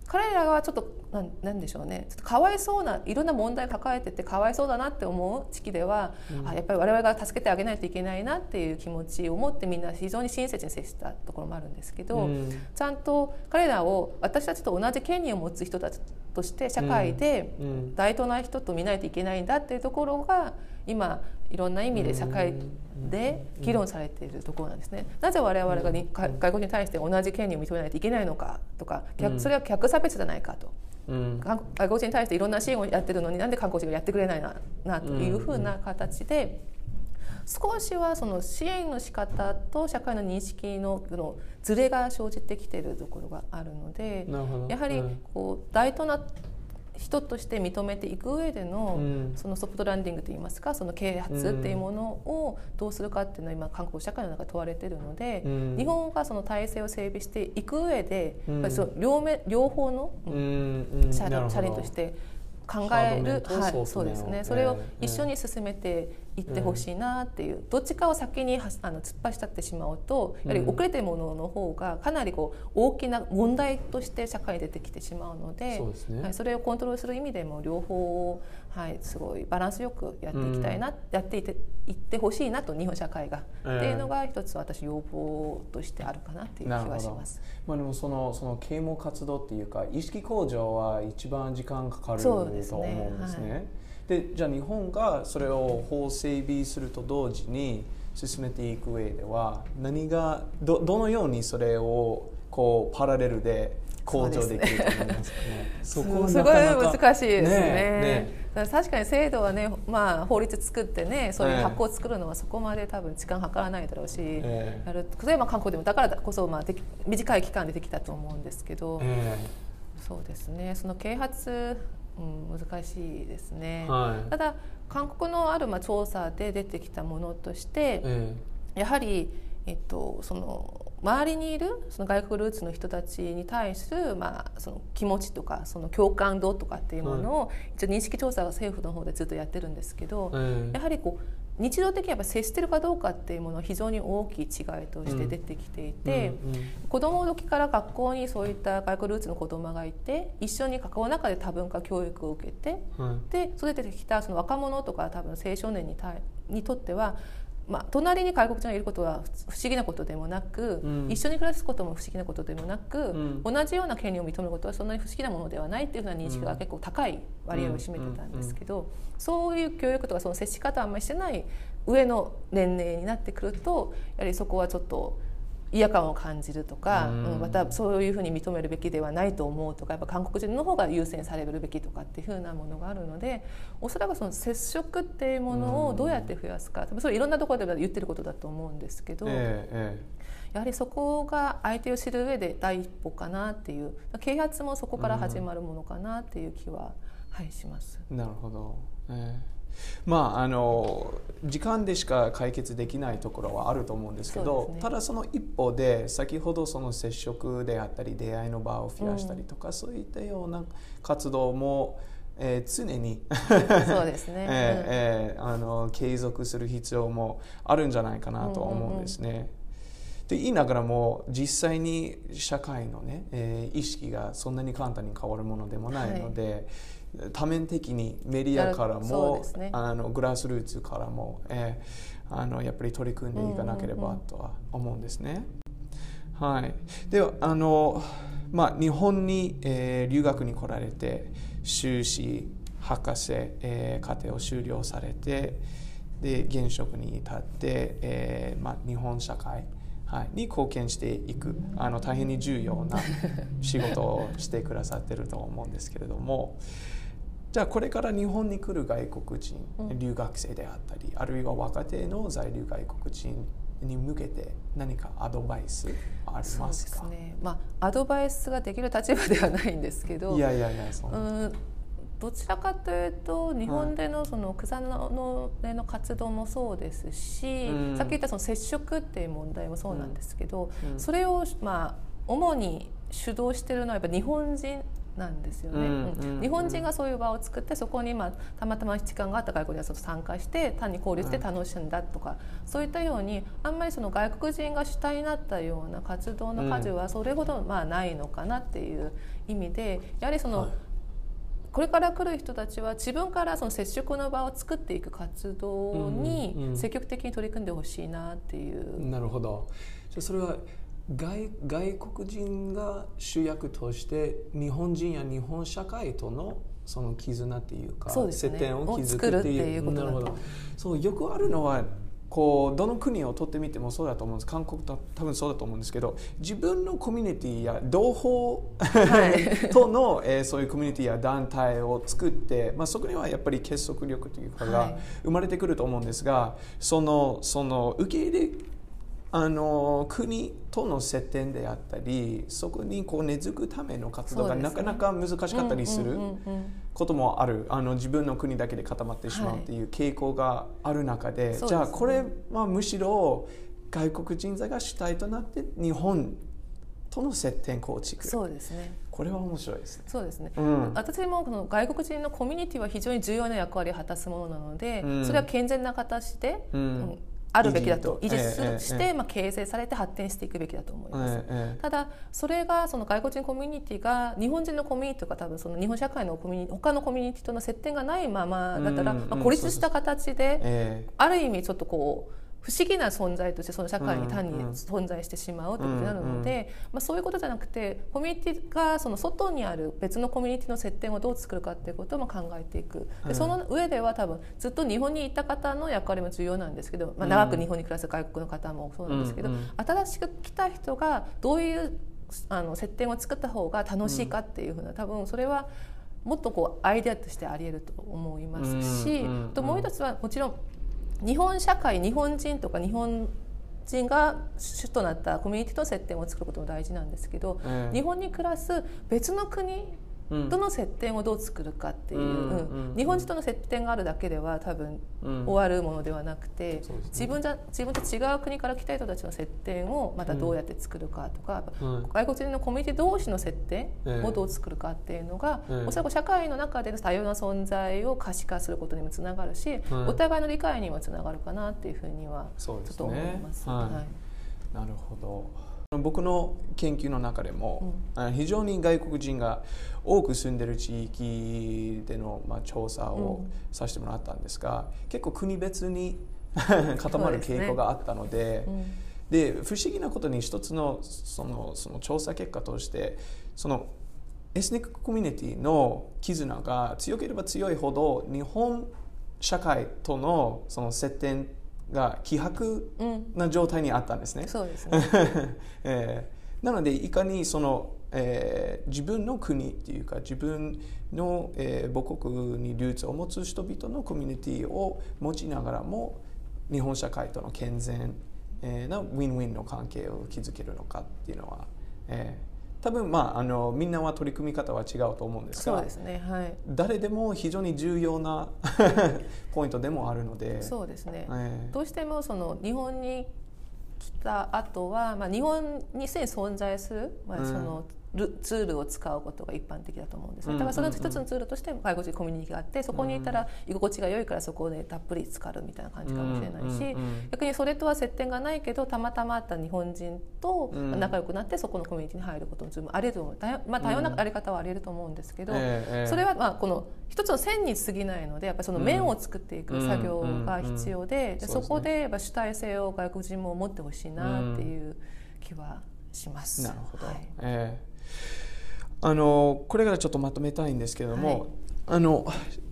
彼らはちょっとなんでしょうね。ちょっとかわいそうないろんな問題を抱えててかわいそうだなって思う時期では、うん、あやっぱり我々が助けてあげないといけないなっていう気持ちを持ってみんな非常に親切に接したところもあるんですけど、うん、ちゃんと彼らを私たちと同じ権利を持つ人たちとして社会で対等な人と見ないといけないんだっていうところが今いろんな意味で社会で議論されているところなんですね。なぜ我々が外国に対して同じ権利を認めないといけないのかとかそれは逆差別じゃないかと。うん、外国人に対していろんな支援をやってるのになんで韓国人がやってくれないななというふうな形で少しはその支援の仕方と社会の認識ののズレが生じてきているところがあるのでやはりこう大とな人として認めていく上での、うん、そのソフトランディングといいますかその啓発っていうものをどうするかっていうのは今韓国社会の中で問われてるので、うん、日本がその体制を整備していく上で、うん、やっぱりその両面両方の車輪として考える、はい、そうですね。それを一緒に進めて行ってほしいなっていう、どっちかを先にあの突っ走ってしまうとやはり遅れてるものの方がかなりこう大きな問題として社会に出てきてしまうのでそはい、それをコントロールする意味でも両方はい、すごいバランスよくやっていきたいな、うん、やっていっていってほしいなと日本社会が、えー、っていうのが一つ私要望としてあるかなっていう気はします。まあでもそのその啓蒙活動っていうか意識向上は一番時間かかると思うんですね。でじゃあ日本がそれを法整備すると同時に進めていく上では何がどどのようにそれをこうパラレルで向上できると思いますかね。そこ すごい難しいですね。ね。ね確かに制度はね、まあ、法律作ってねそういう発行を作るのはそこまで多分時間かからないだろうし、えー、やる。例えば韓国でもだからこそ、まあ、短い期間でできたと思うんですけど、えー、そうですね。その啓発うん、難しいですね。はい。ただ韓国のあるまあ調査で出てきたものとして、え。やはり、えっと、その周りにいるその外国ルーツの人たちに対する、まあ、その気持ちとかその共感度とかっていうものを、一応認識調査が政府の方でずっとやってるんですけど、えやはりこう日常的にやっぱ接してるかどうかっていうものは非常に大きい違いとして出てきていて、うんうん。子供の時から学校にそういった外国ルーツの子供がいて一緒に関わる中で多文化教育を受けてはい。で育ててきたその若者とか多分青少年に対にとっては、まあ、隣に外国人がいることは不思議なことでもなく、うん一緒に暮らすことも不思議なことでもなく、ん同じような権利を認めることはそんなに不思議なものではないっていうふうな認識が結構高い割合を占めてたんですけど、そういう教育とかその接し方をあんまりしてない上の年齢になってくるとやはりそこはちょっと。嫌感を感じるとか、うん。うんまたそういうふうに認めるべきではないと思うとかやっぱ韓国人の方が優先されるべきとかっていうふうなものがあるのでおそらくその接触っていうものをどうやって増やすか多分それいろんなところで言ってることだと思うんですけど、ええやはりそこが相手を知る上で第一歩かなっていう啓発もそこから始まるものかなっていう気は、はい、します。えなるほど、ええまああの時間でしか解決できないところはあると思うんですけどね。ただその一方で先ほどその接触であったり出会いの場を増やしたりとか、そういったような活動も、えー常にそうですね、ええええあの継続する必要もあるんじゃないかなと思うんですね。で言いながらも実際に社会のね、えー意識がそんなに簡単に変わるものでもないので、多面的にメディアからも、ねあのグラスルーツからも、えーあのやっぱり取り組んでいかなければとは思うんですね。はい、ではあの、まあ、日本に、えー留学に来られて修士博士、えー課程を修了されてで現職に至って、えーまあ、日本社会、はい、に貢献していくあの大変に重要な仕事をしてくださってると思うんですけれどもじゃあこれから日本に来る外国人うん。留学生であったり、あるいは若手の在留外国人に向けて何かアドバイスありそうですますかね、まあ、アドバイスができる立場ではないんですけどいやいやいやそう。うんどちらかというと日本でのその草の根の活動もそうですし、うん。さっき言ったその接触っていう問題もそうなんですけど、うん。それをまあ主に主導してるのはやっぱ日本人なんですよね、うんうん。うん日本人がそういう場を作ってそこに、まあ、たまたま時間があった外国人が参加して単に交流して楽しんだとか、そういったようにあんまりその外国人が主体になったような活動の数はそれほどまあないのかなっていう意味でやはりその、はい。これから来る人たちは自分からその接触の場を作っていく活動うんうんうん。に積極的に取り組んでほしいなっていう。なるほど。それは外外国人が主役として日本人や日本社会とのその絆っていうかそうですね。接点を築くっていうことなるほど。そうよくあるのはこうどの国を取ってみてもそうだと思うんです。韓国と多分そうだと思うんですけど自分のコミュニティや同胞、はい。との、えーそういうコミュニティや団体を作って、まあ、そこにはやっぱり結束力というかがはい。生まれてくると思うんですがそのその受け入れあの国との接点であったりそこにこう根付くための活動がなかなか難しかったりすることもある。あの自分の国だけで固まってしまうっていう傾向がある中で、そうですね。じゃあこれはむしろ外国人材が主体となって日本との接点構築。そうですね。これは面白いですね。そうですね、うん。私もこの外国人のコミュニティは非常に重要な役割を果たすものなので、うん。それは健全な形で、うん。うんあるべきだと維持すして、ええ。まあ、形成されて発展していくべきだと思います。ええただそれがその外国人コミュニティが日本人のコミュニティとか多分その日本社会のコミュニ他のコミュニティとの接点がないままだったら、まあ、孤立した形でえ。ある意味ちょっとこう不思議な存在としてその社会に単に存在してしまうということになるので、まあ、そういうことじゃなくてコミュニティがその外にある別のコミュニティの接点をどう作るかっていうことも考えていく。うん。でその上では多分ずっと日本にいた方の役割も重要なんですけど、まあ、長く日本に暮らす外国の方もそうなんですけど、新しく来た人がどういうあの接点を作った方が楽しいかっていうふうな多分それはもっとこうアイデアとしてあり得ると思いますし、ともう一つはもちろん日本社会日本人とか日本人が主となったコミュニティとの接点を作ることも大事なんですけど、ええ日本に暮らす別の国うんとの接点をどう作るかっていう、うん日本人との接点があるだけでは多分うん。終わるものではなくて、自分じゃ自分と違う国から来た人たちの接点をまたどうやって作るかとか、うん。外国人のコミュニティ同士の接点ええ。をどう作るかっていうのが、ええ。おそらく社会の中での多様な存在を可視化することにもつながるし、はい。お互いの理解にもつながるかなっていうふうにはちょっと思いねます。はい。はい。なるほど僕の研究の中でも、あ非常に外国人が多く住んでる地域での、まあ、調査をさせてもらったんですが、結構国別に 固まる傾向があったのでうん。で不思議なことに一つのそのその調査結果としてそのエスニックコミュニティの絆が強ければ強いほど日本社会とのその接点が希薄うんな状態にあったんですね。そうですね。えーなのでいかにその、えー自分の国っていうか自分の、えー母国にルーツを持つ人々のコミュニティを持ちながらも日本社会との健全、えーなウィンウィンの関係を築けるのかっていうのは、えー多分まああのみんなは取り組み方は違うと思うんですがそうですね。はい。誰でも非常に重要な ポイントでもあるので。そうですね。えーどうしてもその日本に来た後は、まあ、日本にすでに存在する、まあ、うんそのルツールを使うことが一般的だと思うんですね、うんだからその一つのツールとして外国人コミュニティがあってそこにいたら居心地が良いからそこでたっぷり浸かるみたいな感じかもしれないし、逆にそれとは接点がないけどたまたま会った日本人とうん。仲良くなってそこのコミュニティに入ることも十分あり得ると思う。まあ、多様なうん。やり方はあり得ると思うんですけど、それはまあこの一つの線に過ぎないのでやっぱりその面を作っていく作業が必要で,、そこでやっぱ主体性を外国人も持ってほしいなっていう気はします。なるほど、はい。ええあのこれからちょっとまとめたいんですけれども、はい。あの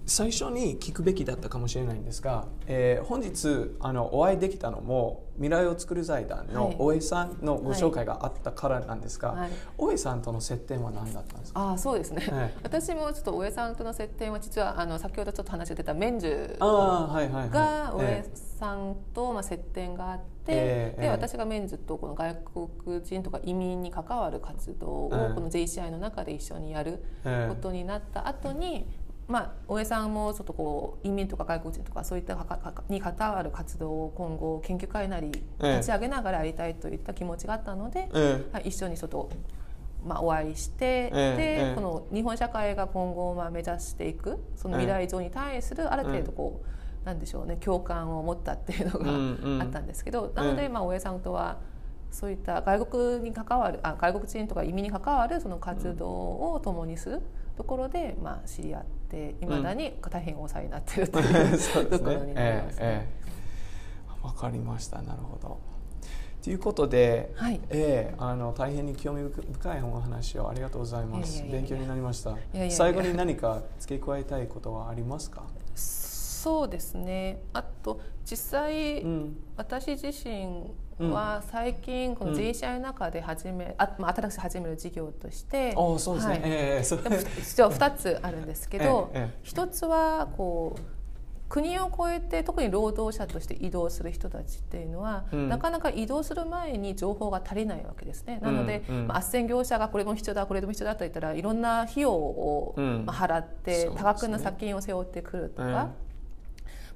最初に聞くべきだったかもしれないんですが、えー本日あのお会いできたのも未来を作る財団のはい。大江さんのご紹介があったからなんですが、はい。大江さんとの接点は何だったんですか？ああそうですね、はい。私もちょっと大江さんとの接点は実はあの先ほどちょっと話が出た免寿ああはいはいはい。が大江えさんとまあ接点があって、ええ。で私がメンズとこの外国人とか移民に関わる活動をええ。この JCI の中で一緒にやるえことになった後に、まあ大江さんもちょっとこう移民とか外国人とかそういったかかに関わる活動を今後研究会なりええ。立ち上げながらやりたいといった気持ちがあったので、えはい、一緒にちょっと、まあ、お会いして、ええええ。でこの日本社会が今後まあ目指していくその未来像に対するある程度こう、なんでしょうね共感を持ったっていうのがうんうん。あったんですけど、なので、ええまあ、大江さんとはそういった外国に関わるあ外国人とか移民に関わるその活動を共にするところで、まあ、知り合っていまだに大変お世話になってるという、ところねになりますね。わかりました。なるほど。ということで、はい。ええあの大変に興味深いお話をありがとうございます。勉強になりました。やいやいや。最後に何か付け加えたいことはありますか、そうですね。あと実際、うん。私自身は最近この JCI の中で始め、あまあ、新しく始める事業として、おそうですね、はい。ええそう。でも一応2つあるんですけど、ええええ一つはこう国を越えて特に労働者として移動する人たちっていうのは、うん。なかなか移動する前に情報が足りないわけですね。なので、うん。うんまあ、斡旋業者がこれも必要だこれでも必要だと言ったらいろんな費用を、うん。まあ、払って多額な借金を背負ってくるとか、え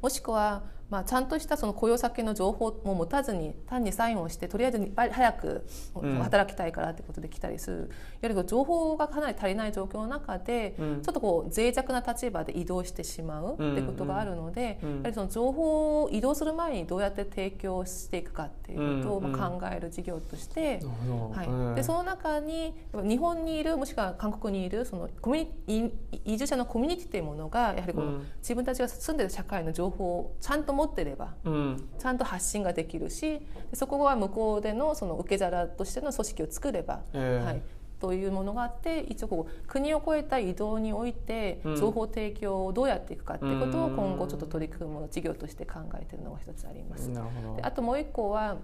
もしくは、まあ、ちゃんとしたその雇用先の情報も持たずに単にサインをしてとりあえず早くうん。働きたいからってことで来たりする、やはり情報がかなり足りない状況の中で、うん。ちょっとこう脆弱な立場で移動してしまうってことがあるので、やはりその情報を移動する前にどうやって提供していくかっていうことを考える事業として。はい。ええでその中に日本にいるもしくは韓国にいるそのコミュニ移移住者のコミュニティというものがやはりこの、うん。自分たちが住んでる社会の情報をちゃんと持ってればうん。ちゃんと発信ができるしでそこは向こうでのその受け皿としての組織を作れば、ええ。はい、というものがあって一応こう国を越えた移動においてうん。情報提供をどうやっていくかっていうことをうん。今後ちょっと取り組む事業として考えているのが一つあります。なるほど。であともう一個は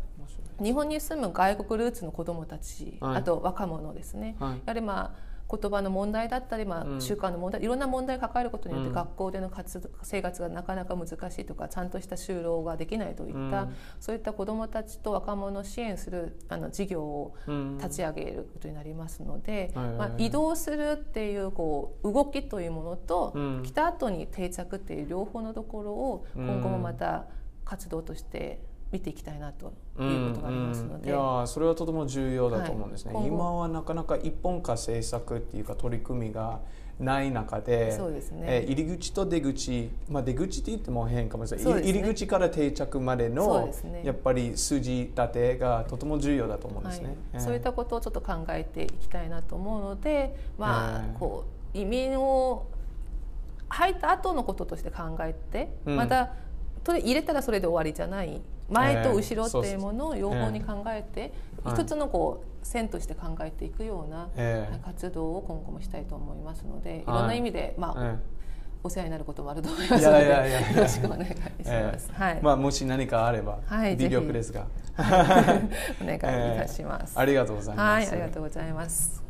日本に住む外国ルーツの子どもたち、はい。あと若者ですね、はい。やはりまあ言葉の問題だったり、まうん。あ、習慣の問題、いろんな問題を抱えることによっうん。て学校での活動生活がなかなか難しいとかちゃんとした就労ができないといった、うん。そういった子どもたちと若者を支援するあの事業をうん。立ち上げることになりますので、まあ、移動するっていうこう動きというものと、うん。来た後に定着っていう両方のところを今後もまた活動として見ていきたいなということがありますので。うんうんいやーそれはとても重要だと思うんですね、はい。今はなかなか一本化政策っていうか取り組みがない中でそうですね。えー入り口と出口、まあ、出口って言っても変かもしれない、ね。入り口から定着までの、やっぱり筋立てがとても重要だと思うんですね。えー。そういったことをちょっと考えていきたいなと思うので、まあええこう移民を入った後のこととして考えて、うん。またそれ入れたらそれで終わりじゃない前と後ろっていうものを両方に考えて、ええ。一つのこう線として考えていくような、活動を今後もしたいと思いますので、い、はい。ろんな意味で、まあえお世話になることもあると思いますいのでやいやいやよろしくお願いします。ええ。はい、まあ、もし何かあれば、はい微力ですが、お願いいたします。ありがとうございます。はい、ありがとうございます。